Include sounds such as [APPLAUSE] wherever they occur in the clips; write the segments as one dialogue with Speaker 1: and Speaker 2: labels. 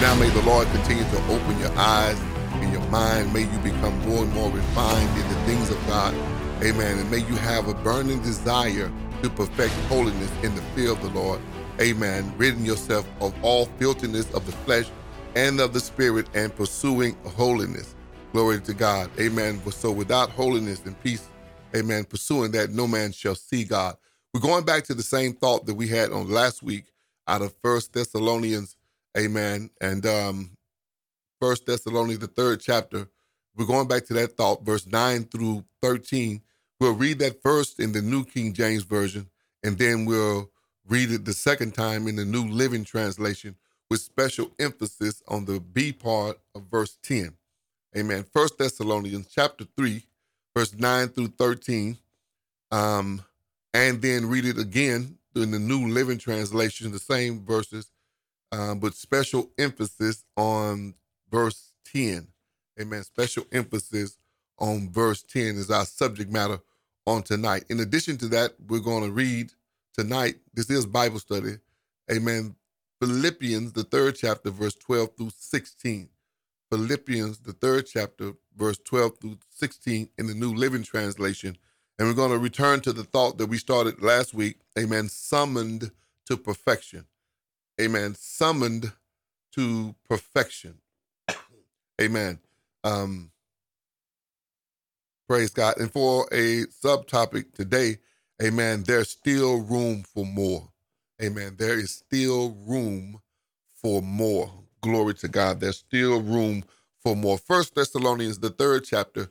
Speaker 1: Now may the Lord continue to open your eyes and your mind. May you become more and more refined in the things of God. Amen. And may you have a burning desire to perfect holiness in the fear of the Lord. Amen. Ridding yourself of all filthiness of the flesh and of the spirit and pursuing holiness. Glory to God. Amen. So without holiness and peace, amen, pursuing that, no man shall see God. We're going back to the same thought that we had on last week out of First Thessalonians, amen, and um First Thessalonians, the third chapter. We're going back to that thought, verse 9 through 13. We'll read that first in the New King James Version, and then we'll read it the second time in the New Living Translation with special emphasis on the B part of verse 10. Amen. First Thessalonians chapter 3, verse 9 through 13. Um, and then read it again in the New Living Translation, the same verses, um, but special emphasis on verse 10. Amen. Special emphasis on verse 10 is our subject matter on tonight. In addition to that, we're going to read tonight, this is Bible study. Amen. Philippians, the third chapter, verse 12 through 16. Philippians, the third chapter, verse 12 through 16 in the New Living Translation. And we're going to return to the thought that we started last week. Amen. Summoned to perfection. Amen. Summoned to perfection. Amen. Um, praise God. And for a subtopic today, amen, there's still room for more. Amen. There is still room for more. Glory to God. There's still room for more. First Thessalonians, the third chapter,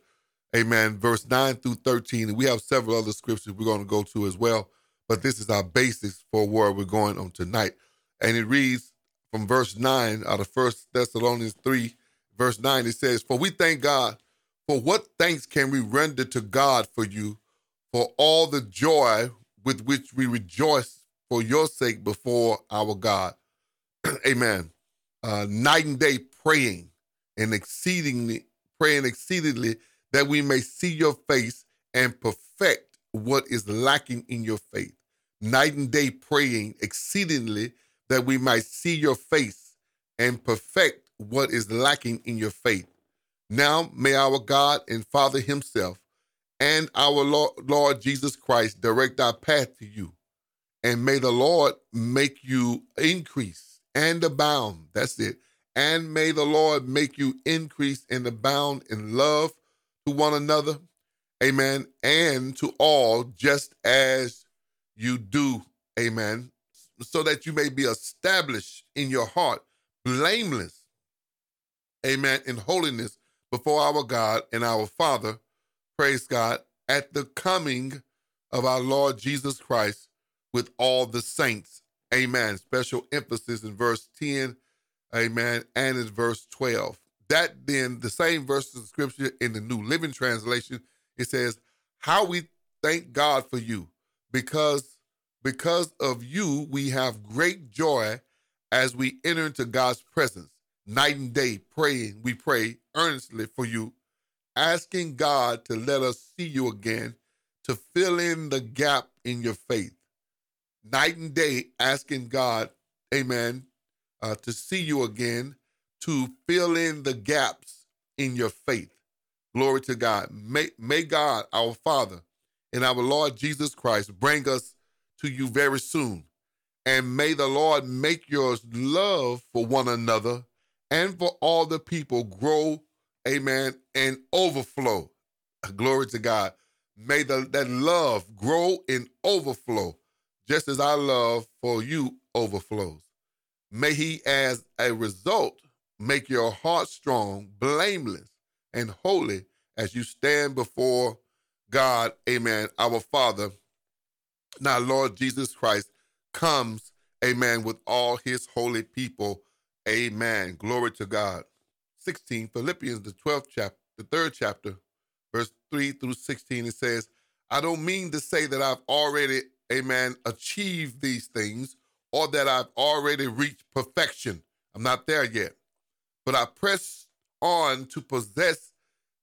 Speaker 1: amen, verse 9 through 13. And we have several other scriptures we're going to go to as well, but this is our basis for where we're going on tonight. And it reads from verse 9 out of First Thessalonians 3, verse 9, it says, For we thank God, for what thanks can we render to God for you, for all the joy with which we rejoice for your sake before our God. [CLEARS THROAT] Amen. Uh, night and day praying and exceedingly praying exceedingly that we may see your face and perfect what is lacking in your faith. Night and day praying exceedingly that we might see your face and perfect what is lacking in your faith. Now may our God and Father Himself and our Lord, Jesus Christ direct our path to you and may the Lord make you increase and abound. That's it. And may the Lord make you increase and abound in love to one another. Amen. And to all, just as you do. Amen. So that you may be established in your heart, blameless. Amen. In holiness before our God and our Father. Praise God. At the coming of our Lord Jesus Christ with all the saints. Amen. Special emphasis in verse 10, amen, and in verse 12. That then, the same verse of scripture in the New Living Translation, it says, How we thank God for you, because because of you we have great joy as we enter into God's presence. Night and day praying, we pray earnestly for you, asking God to let us see you again, to fill in the gap in your faith night and day asking God, amen, uh, to see you again, to fill in the gaps in your faith. Glory to God. May, may God, our Father, and our Lord Jesus Christ bring us to you very soon. And may the Lord make your love for one another and for all the people grow, amen, and overflow. Glory to God. May the, that love grow and overflow just as our love for you overflows. May he, as a result, make your heart strong, blameless, and holy as you stand before God, amen, our Father. Now, Lord Jesus Christ comes, amen, with all his holy people, amen. Glory to God. 16, Philippians, the 12th chapter, the third chapter, verse 3 through 16, it says, I don't mean to say that I've already amen, achieved these things or that I've already reached perfection. I'm not there yet. But I press on to possess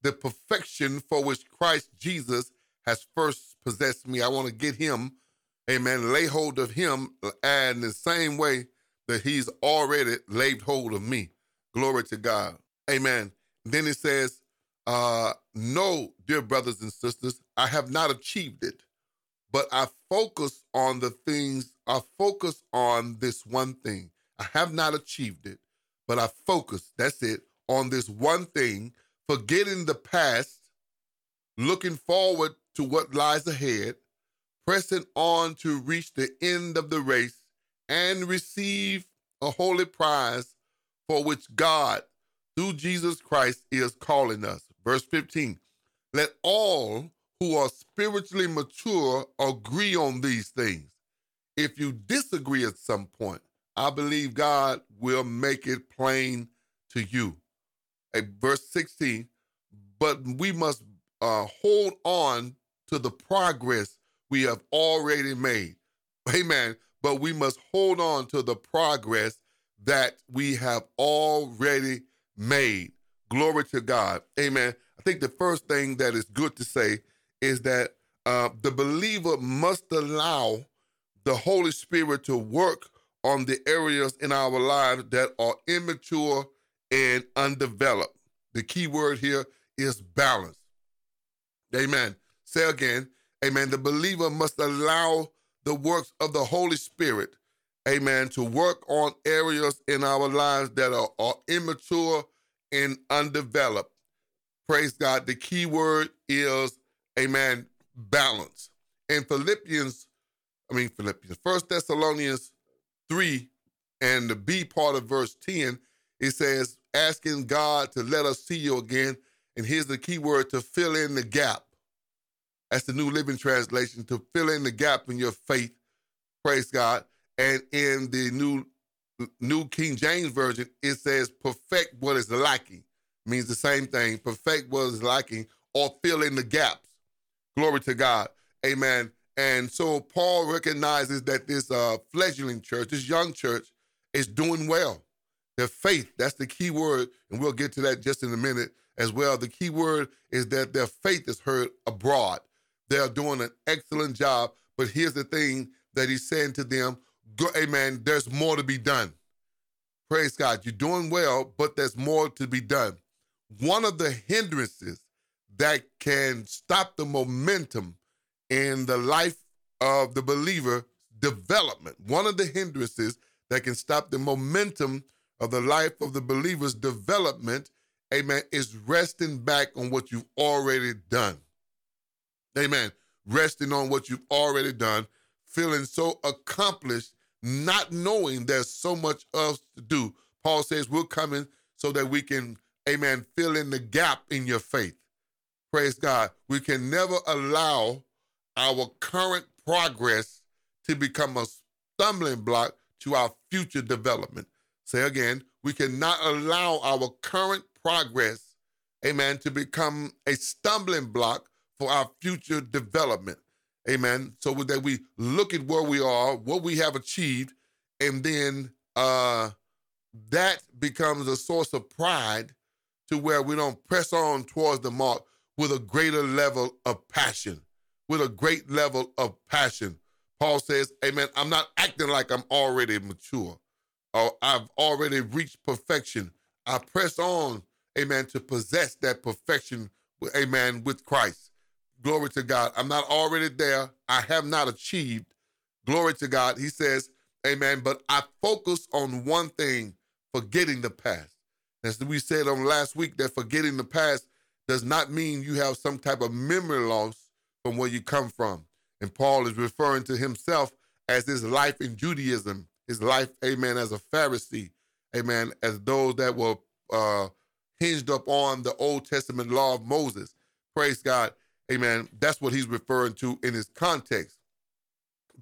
Speaker 1: the perfection for which Christ Jesus has first possessed me. I want to get him, amen, lay hold of him, and the same way, that he's already laid hold of me. Glory to God. Amen. Then it says, uh, no, dear brothers and sisters, I have not achieved it, but I focus on the things, I focus on this one thing. I have not achieved it, but I focus, that's it, on this one thing, forgetting the past, looking forward to what lies ahead, pressing on to reach the end of the race and receive a holy prize for which God, through Jesus Christ, is calling us. Verse 15 Let all who are spiritually mature agree on these things. If you disagree at some point, I believe God will make it plain to you. A verse 16, but we must uh, hold on to the progress we have already made. Amen. But we must hold on to the progress that we have already made. Glory to God. Amen. I think the first thing that is good to say is that uh, the believer must allow the Holy Spirit to work on the areas in our lives that are immature and undeveloped. The key word here is balance. Amen. Say again, amen. The believer must allow the works of the Holy Spirit, amen, to work on areas in our lives that are, are immature and undeveloped. Praise God. The key word is, amen, balance. In Philippians, I mean, Philippians, First Thessalonians 3 and the B part of verse 10, it says, asking God to let us see you again. And here's the key word to fill in the gap. That's the New Living Translation to fill in the gap in your faith. Praise God. And in the New New King James Version, it says perfect what is lacking. Means the same thing. Perfect what is lacking or fill in the gaps. Glory to God. Amen. And so Paul recognizes that this uh, fledgling church, this young church, is doing well. Their faith, that's the key word, and we'll get to that just in a minute as well. The key word is that their faith is heard abroad. They're doing an excellent job, but here's the thing that he's saying to them, go, amen, there's more to be done. Praise God. You're doing well, but there's more to be done. One of the hindrances that can stop the momentum in the life of the believer development. One of the hindrances that can stop the momentum of the life of the believer's development, amen, is resting back on what you've already done. Amen. Resting on what you've already done, feeling so accomplished, not knowing there's so much else to do. Paul says we're coming so that we can, amen, fill in the gap in your faith. Praise God. We can never allow our current progress to become a stumbling block to our future development. Say again, we cannot allow our current progress, amen, to become a stumbling block for our future development. Amen. So that we look at where we are, what we have achieved, and then uh, that becomes a source of pride to where we don't press on towards the mark with a greater level of passion with a great level of passion. Paul says, Amen. I'm not acting like I'm already mature or I've already reached perfection. I press on, amen, to possess that perfection, amen, with Christ. Glory to God. I'm not already there. I have not achieved. Glory to God. He says, Amen. But I focus on one thing, forgetting the past. As we said on last week, that forgetting the past does not mean you have some type of memory loss from where you come from. And Paul is referring to himself as his life in Judaism, his life, amen, as a Pharisee, amen, as those that were uh, hinged up on the Old Testament law of Moses. Praise God, amen. That's what he's referring to in his context.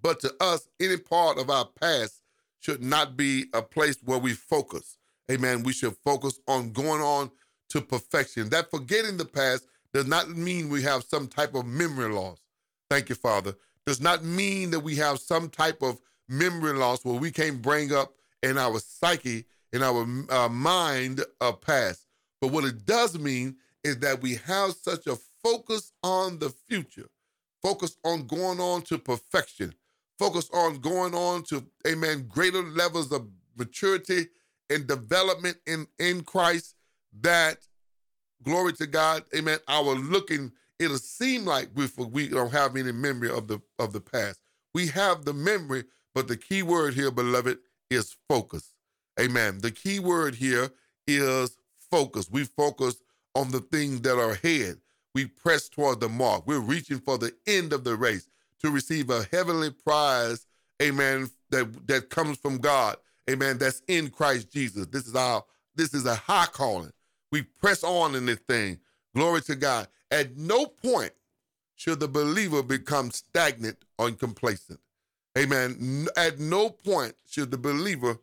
Speaker 1: But to us, any part of our past should not be a place where we focus. Amen. We should focus on going on to perfection. That forgetting the past does not mean we have some type of memory loss. Thank you, Father. Does not mean that we have some type of memory loss where we can't bring up in our psyche, in our uh, mind, a past. But what it does mean is that we have such a focus on the future, focus on going on to perfection, focus on going on to, amen, greater levels of maturity and development in, in Christ that, glory to God, amen, our looking, it'll seem like we, we don't have any memory of the of the past. We have the memory, but the key word here, beloved, is focus. Amen. The key word here is focus. We focus on the things that are ahead. We press toward the mark. We're reaching for the end of the race to receive a heavenly prize, amen, that, that comes from God, amen, that's in Christ Jesus. This is our, this is a high calling. We press on in this thing. Glory to God. At no point should the believer become stagnant or complacent. Amen. At no point should the believer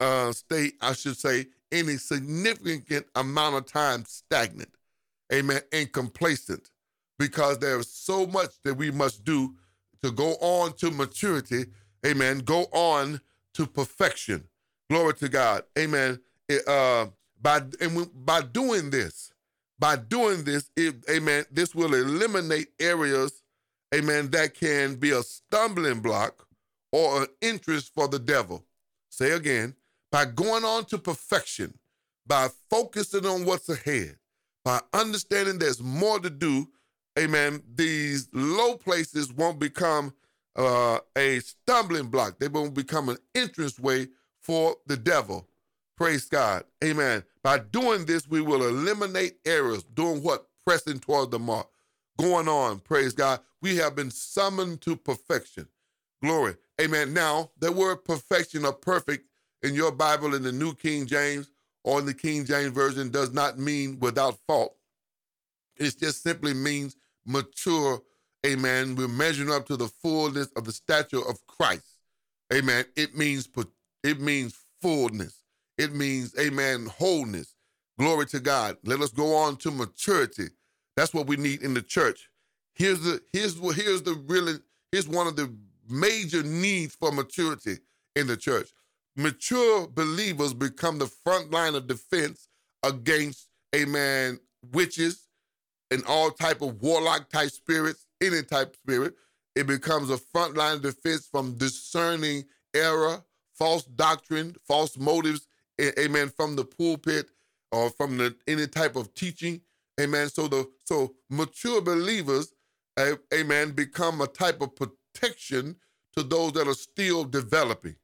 Speaker 1: uh, stay, I should say, any significant amount of time stagnant. Amen. And complacent because there's so much that we must do to go on to maturity. Amen. Go on to perfection. Glory to God. Amen. It, uh, by and by doing this, by doing this, it, amen, this will eliminate areas, amen, that can be a stumbling block or an interest for the devil. Say again, by going on to perfection, by focusing on what's ahead, by understanding there's more to do, amen, these low places won't become uh, a stumbling block. They won't become an entrance way for the devil. Praise God. Amen. By doing this, we will eliminate errors. Doing what? Pressing toward the mark. Going on. Praise God. We have been summoned to perfection. Glory. Amen. Now, the word perfection or perfect in your Bible in the New King James or in the King James Version does not mean without fault. It just simply means mature. Amen. We're measuring up to the fullness of the stature of Christ. Amen. It means it means fullness. It means, amen, wholeness. Glory to God. Let us go on to maturity. That's what we need in the church. Here's the here's here's the really here's one of the major needs for maturity in the church. Mature believers become the front line of defense against, amen, witches and all type of warlock type spirits, any type of spirit. It becomes a front line of defense from discerning error, false doctrine, false motives, amen, from the pulpit or from the any type of teaching. Amen. So the so mature believers, amen, become a type of protection to those that are still developing.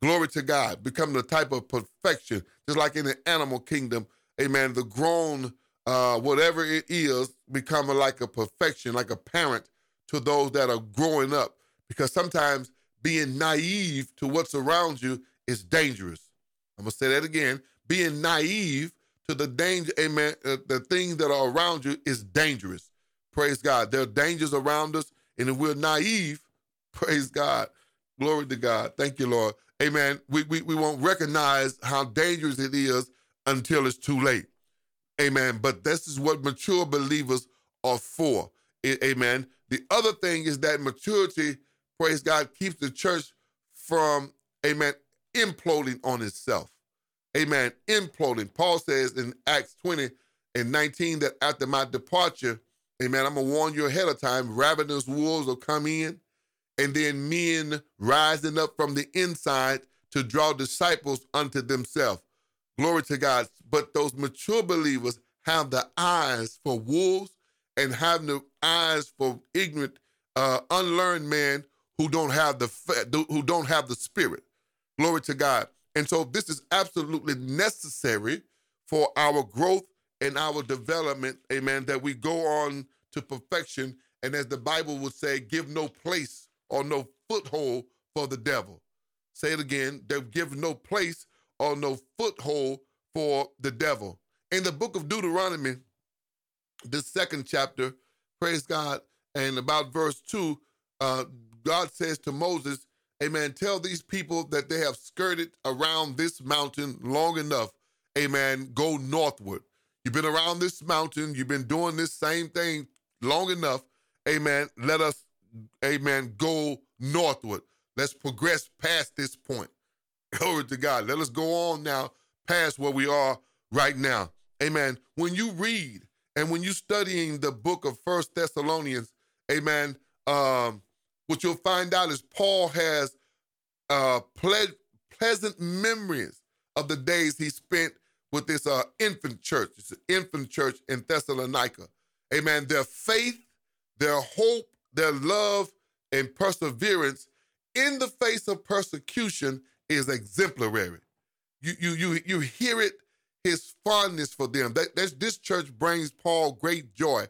Speaker 1: Glory to God. Become the type of perfection, just like in the animal kingdom. Amen. The grown, uh, whatever it is, become like a perfection, like a parent to those that are growing up. Because sometimes being naive to what's around you is dangerous. I'm gonna say that again. Being naive to the danger, amen, uh, the things that are around you is dangerous. Praise God. There are dangers around us, and if we're naive, [LAUGHS] praise God. Glory to God. Thank you, Lord. Amen. We, we, we won't recognize how dangerous it is until it's too late. Amen. But this is what mature believers are for. Amen. The other thing is that maturity, praise God, keeps the church from, amen, imploding on itself. Amen. Imploding. Paul says in Acts 20 and 19 that after my departure, amen, I'm going to warn you ahead of time, ravenous wolves will come in, and then men rising up from the inside to draw disciples unto themselves. Glory to God. But those mature believers have the eyes for wolves and have the eyes for ignorant, uh, unlearned men who don't have the who don't have the spirit. Glory to God. And so this is absolutely necessary for our growth and our development, amen, that we go on to perfection. And as the Bible would say, give no place or no foothold for the devil. Say it again, They've given no place or no foothold for the devil. In the book of Deuteronomy, the second chapter, praise God, and about verse 2, uh, God says to Moses, Amen. Tell these people that they have skirted around this mountain long enough. Amen. Go northward. You've been around this mountain. You've been doing this same thing long enough. Amen. Let us, amen, go northward. Let's progress past this point. [LAUGHS] Glory to God. Let us go on now past where we are right now. Amen. When you read and when you're studying the book of First Thessalonians, amen, um, what you'll find out is Paul has uh, pled, pleasant memories of the days he spent with this uh, infant church, this infant church in Thessalonica. Amen. Their faith, their hope, their love, and perseverance in the face of persecution is exemplary. You you you you hear it, his fondness for them. That this church brings Paul great joy,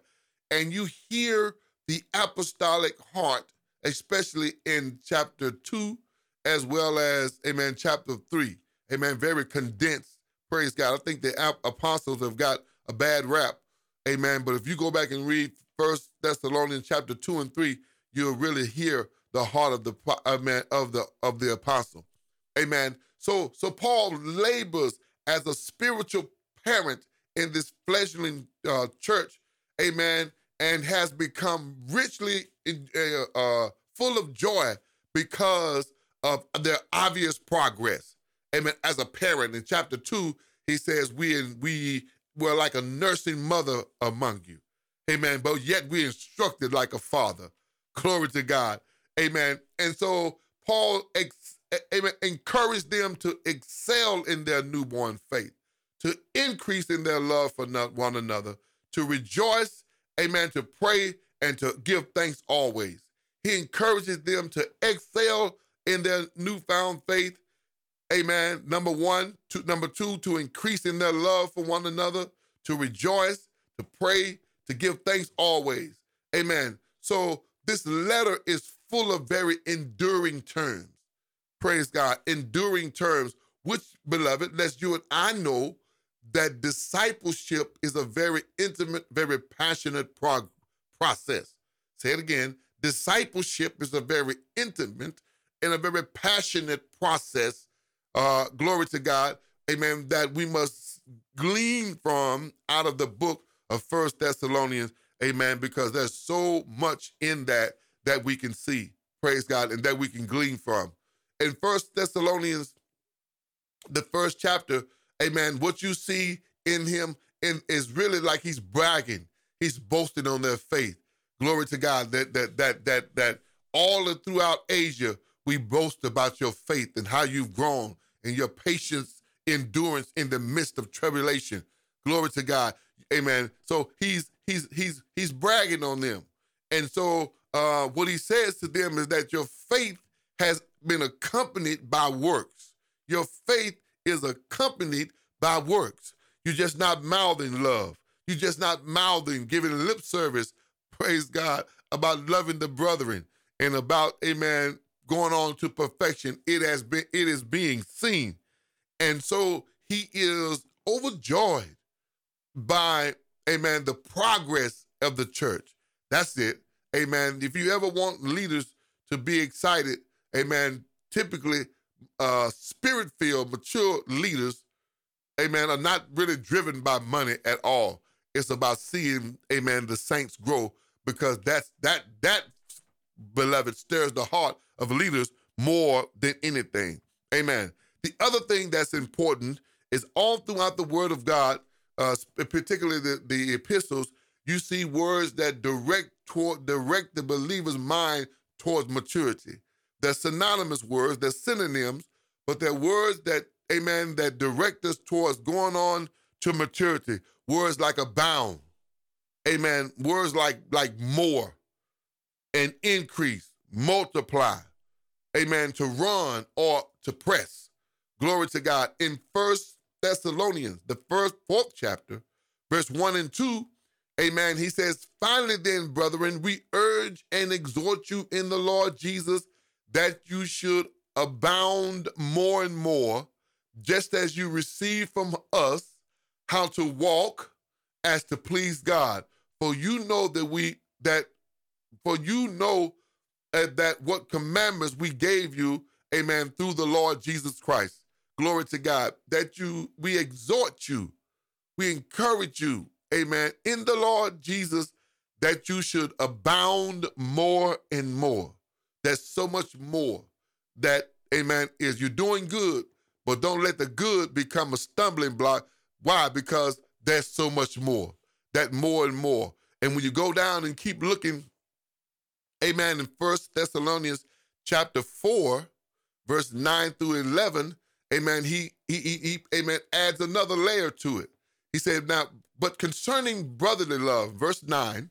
Speaker 1: and you hear the apostolic heart, especially in chapter two, as well as amen, chapter three. Amen. Very condensed. Praise God. I think the apostles have got a bad rap. Amen. But if you go back and read First Thessalonians chapter two and three, you'll really hear the heart of the amen, of the of the apostle. Amen. So so Paul labors as a spiritual parent in this fledgling uh, church. Amen. And has become richly uh, uh, full of joy because of their obvious progress. Amen. As a parent, in chapter two, he says, "We and we were like a nursing mother among you." Amen. But yet we instructed like a father. Glory to God. Amen. And so Paul ex- amen, encouraged them to excel in their newborn faith, to increase in their love for one another, to rejoice, amen, to pray and to give thanks always. He encourages them to excel in their newfound faith. Amen. Number one, to number two, to increase in their love for one another, to rejoice, to pray, to give thanks always. Amen. So this letter is full of very enduring terms. Praise God. Enduring terms, which, beloved, lest you and I know that discipleship is a very intimate, very passionate prog- process. Say it again. Discipleship is a very intimate and a very passionate process. Uh, glory to God. Amen. That we must glean from out of the book of First Thessalonians. Amen. Because there's so much in that that we can see. Praise God. And that we can glean from. In First Thessalonians, the first chapter, amen, what you see in him in, is really like he's bragging. He's boasting on their faith. Glory to God that that that that that all throughout Asia we boast about your faith and how you've grown and your patience, endurance in the midst of tribulation. Glory to God. Amen. So he's he's he's he's bragging on them. And so uh, what he says to them is that your faith has been accompanied by works. Your faith is accompanied by works. You're just not mouthing love. You're just not mouthing, giving lip service, praise God, about loving the brethren and about, amen, going on to perfection. It has been, it is being seen. And so he is overjoyed by, amen, the progress of the church. That's it. Amen. If you ever want leaders to be excited, amen, typically uh, spirit filled, mature leaders, amen, are not really driven by money at all. It's about seeing, amen, the saints grow because that's that that beloved stirs the heart of leaders more than anything. Amen. The other thing that's important is all throughout the Word of God, uh, particularly the, the epistles, you see words that direct toward direct the believer's mind towards maturity. They're synonymous words, they're synonyms, but they're words that, amen, that direct us towards going on to maturity. Words like abound, amen. Words like like more and increase, multiply, amen, to run or to press. Glory to God. In First Thessalonians, the first fourth chapter, verse 1 and 2, amen, he says, Finally, then, brethren, we urge and exhort you in the Lord Jesus that you should abound more and more, just as you receive from us how to walk as to please God. For you know that we that for you know uh, that what commandments we gave you, amen, through the Lord Jesus Christ. Glory to God. That you we exhort you, we encourage you, amen, in the Lord Jesus that you should abound more and more. There's so much more that, amen, is you're doing good, but don't let the good become a stumbling block. Why? Because there's so much more, that more and more. And when you go down and keep looking, amen, in First Thessalonians chapter 4, verse 9 through 11, amen, he, he, he, he, amen, adds another layer to it. He said, now, but concerning brotherly love, verse 9,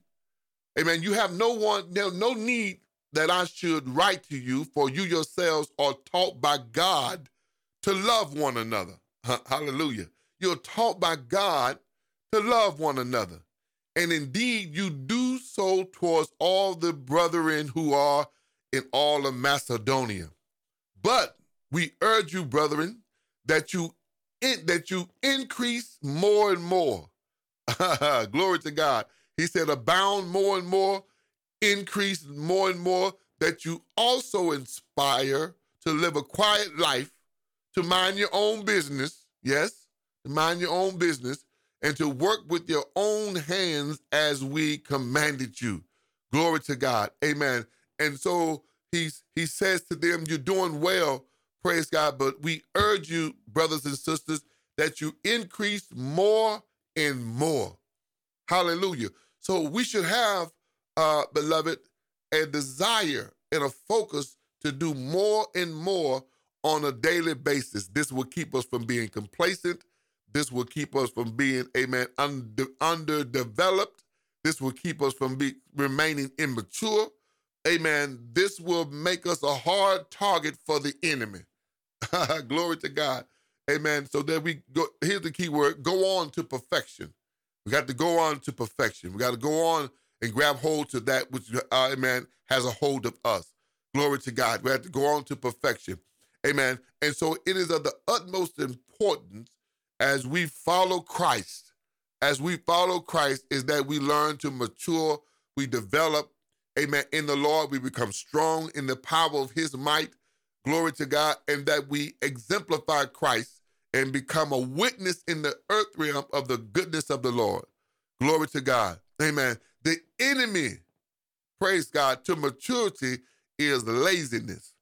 Speaker 1: amen, you have no one, no, no need that I should write to you, for you yourselves are taught by God to love one another. [LAUGHS] Hallelujah. You're taught by God to love one another. And indeed, you do so towards all the brethren who are in all of Macedonia. But we urge you, brethren, that you in, that you increase more and more. [LAUGHS] Glory to God. He said, abound more and more, increase more and more, that you also inspire to live a quiet life, to mind your own business, yes, to mind your own business, and to work with your own hands as we commanded you. Glory to God. Amen. And so he's he says to them, You're doing well, praise God, but we urge you, brothers and sisters, that you increase more and more. Hallelujah. So we should have, uh, beloved, a desire and a focus to do more and more on a daily basis. This will keep us from being complacent. This will keep us from being, amen, under, underdeveloped. This will keep us from be, remaining immature. Amen. This will make us a hard target for the enemy. [LAUGHS] Glory to God. Amen. So that we go, here's the key word go on to perfection. We got to go on to perfection. We got to go on and grab hold to that which, uh, amen, has a hold of us. Glory to God. We have to go on to perfection. Amen. And so it is of the utmost importance as we follow Christ, as we follow Christ, is that we learn to mature, we develop, amen, in the Lord, we become strong in the power of his might. Glory to God, and that we exemplify Christ and become a witness in the earth realm of the goodness of the Lord. Glory to God. Amen. The enemy, praise God, to maturity is laziness.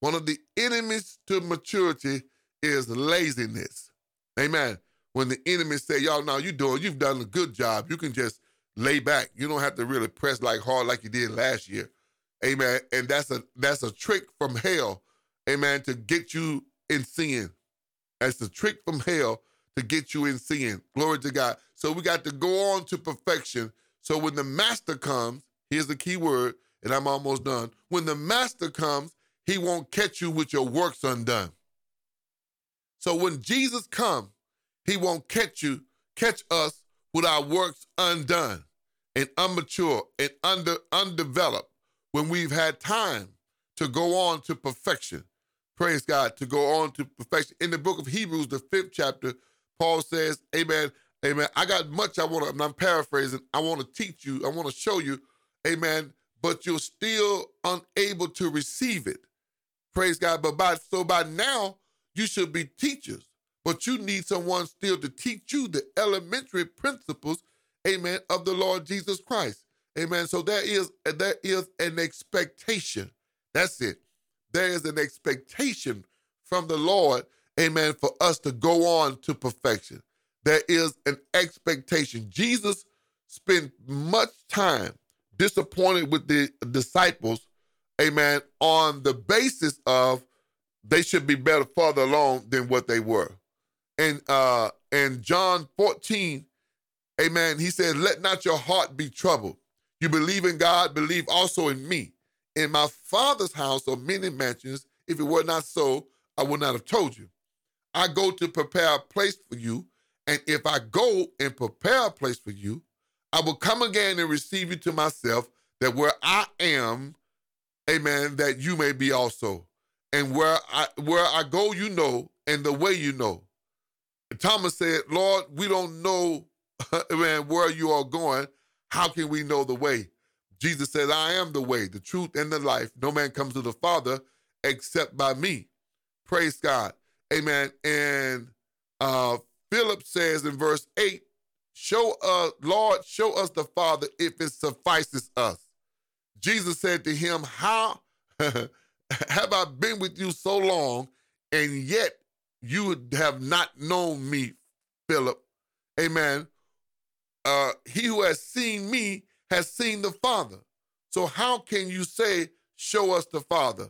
Speaker 1: One of the enemies to maturity is laziness. Amen. When the enemy say, y'all, now you doing, you've done a good job. You can just lay back. You don't have to really press like hard like you did last year. Amen. And that's a that's a trick from hell, amen, to get you in sin. That's the trick from hell to get you in sin. Glory to God. So we got to go on to perfection. So when the master comes, here's the key word, and I'm almost done. When the master comes, he won't catch you with your works undone. So when Jesus comes, he won't catch you, catch us with our works undone and immature and under undeveloped when we've had time to go on to perfection. Praise God, to go on to perfection. In the book of Hebrews, the fifth chapter, Paul says, Amen, Amen. I got much I want to, I'm paraphrasing, I want to teach you, I want to show you, Amen, but you're still unable to receive it. Praise God. But by so by now, you should be teachers, but you need someone still to teach you the elementary principles, amen, of the Lord Jesus Christ. Amen. So there is there is an expectation. That's it. There is an expectation from the Lord, amen, for us to go on to perfection. There is an expectation. Jesus spent much time disappointed with the disciples, amen, on the basis of they should be better further along than what they were. And uh in John 14, amen, he said, Let not your heart be troubled. You believe in God, believe also in me. In my father's house are many mansions. If it were not so, I would not have told you. I go to prepare a place for you. And if I go and prepare a place for you, I will come again and receive you to myself, that where I am, amen, that you may be also and where I where I go, you know, and the way you know. Thomas said, Lord, we don't know [LAUGHS] man, where you are going. How can we know the way? Jesus said, I am the way, the truth, and the life. No man comes to the Father except by me. Praise God. Amen. And uh Philip says in verse 8, Show us, Lord, show us the Father if it suffices us. Jesus said to him, How [LAUGHS] have I been with you so long, and yet you have not known me, Philip? Amen. Uh, he who has seen me has seen the Father. So how can you say, show us the Father?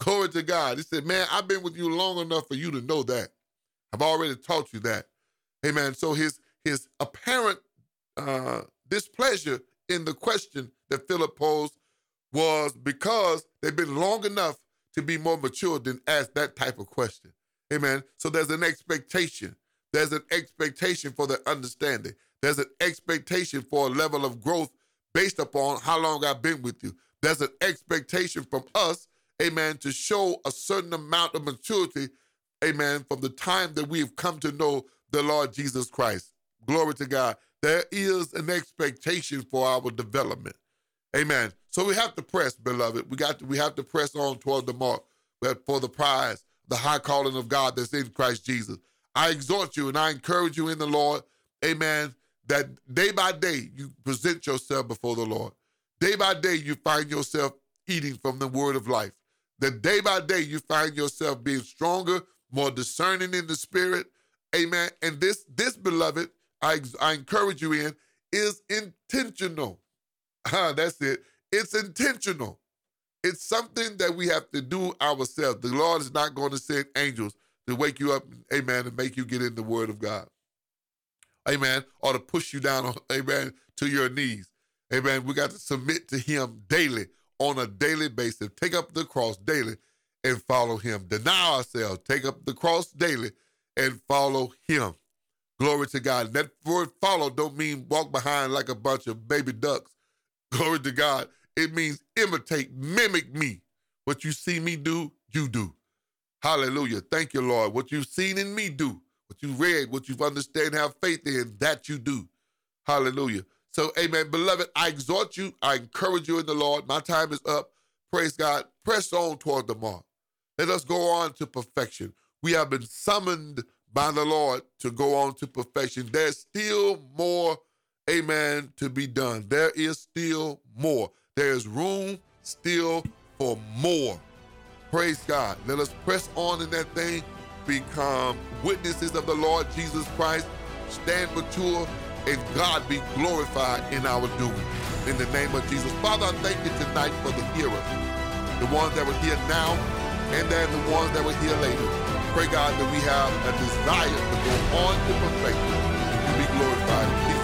Speaker 1: Glory to God. He said, Man, I've been with you long enough for you to know that. I've already taught you that. Amen. So his his apparent uh, displeasure in the question that Philip posed was because they've been long enough to be more mature than ask that type of question. Amen. So there's an expectation. There's an expectation for the understanding. There's an expectation for a level of growth based upon how long I've been with you. There's an expectation from us, amen, to show a certain amount of maturity, amen, from the time that we've come to know the Lord Jesus Christ. Glory to God. There is an expectation for our development. Amen. So we have to press, beloved. We got to, we have to press on toward the mark for the prize, the high calling of God that's in Christ Jesus. I exhort you and I encourage you in the Lord, amen, that day by day you present yourself before the Lord. Day by day you find yourself eating from the word of life. That day by day you find yourself being stronger, more discerning in the spirit. Amen. And this, this beloved, I, I encourage you in, is intentional. Ah, that's it. It's intentional. It's something that we have to do ourselves. The Lord is not going to send angels to wake you up, amen, and make you get in the word of God amen, or to push you down, amen, to your knees. Amen. We got to submit to him daily on a daily basis. Take up the cross daily and follow him. Deny ourselves, take up the cross daily and follow him. Glory to God. And that word follow don't mean walk behind like a bunch of baby ducks. [LAUGHS] Glory to God. It means imitate, mimic me. What you see me do, you do. Hallelujah. Thank you, Lord. What you've seen in me do, what you read, what you've understand, have faith in, that you do. Hallelujah. So, amen. Beloved, I exhort you, I encourage you in the Lord. My time is up. Praise God. Press on toward the mark. Let us go on to perfection. We have been summoned by the Lord to go on to perfection. There's still more, amen, to be done. There is still more. There is room still for more. Praise God. Let us press on in that thing become witnesses of the Lord Jesus Christ, stand mature, and God be glorified in our doing. In the name of Jesus. Father, I thank you tonight for the hearers, the ones that were here now, and then the ones that were here later. Pray, God, that we have a desire to go on to perfection and be glorified.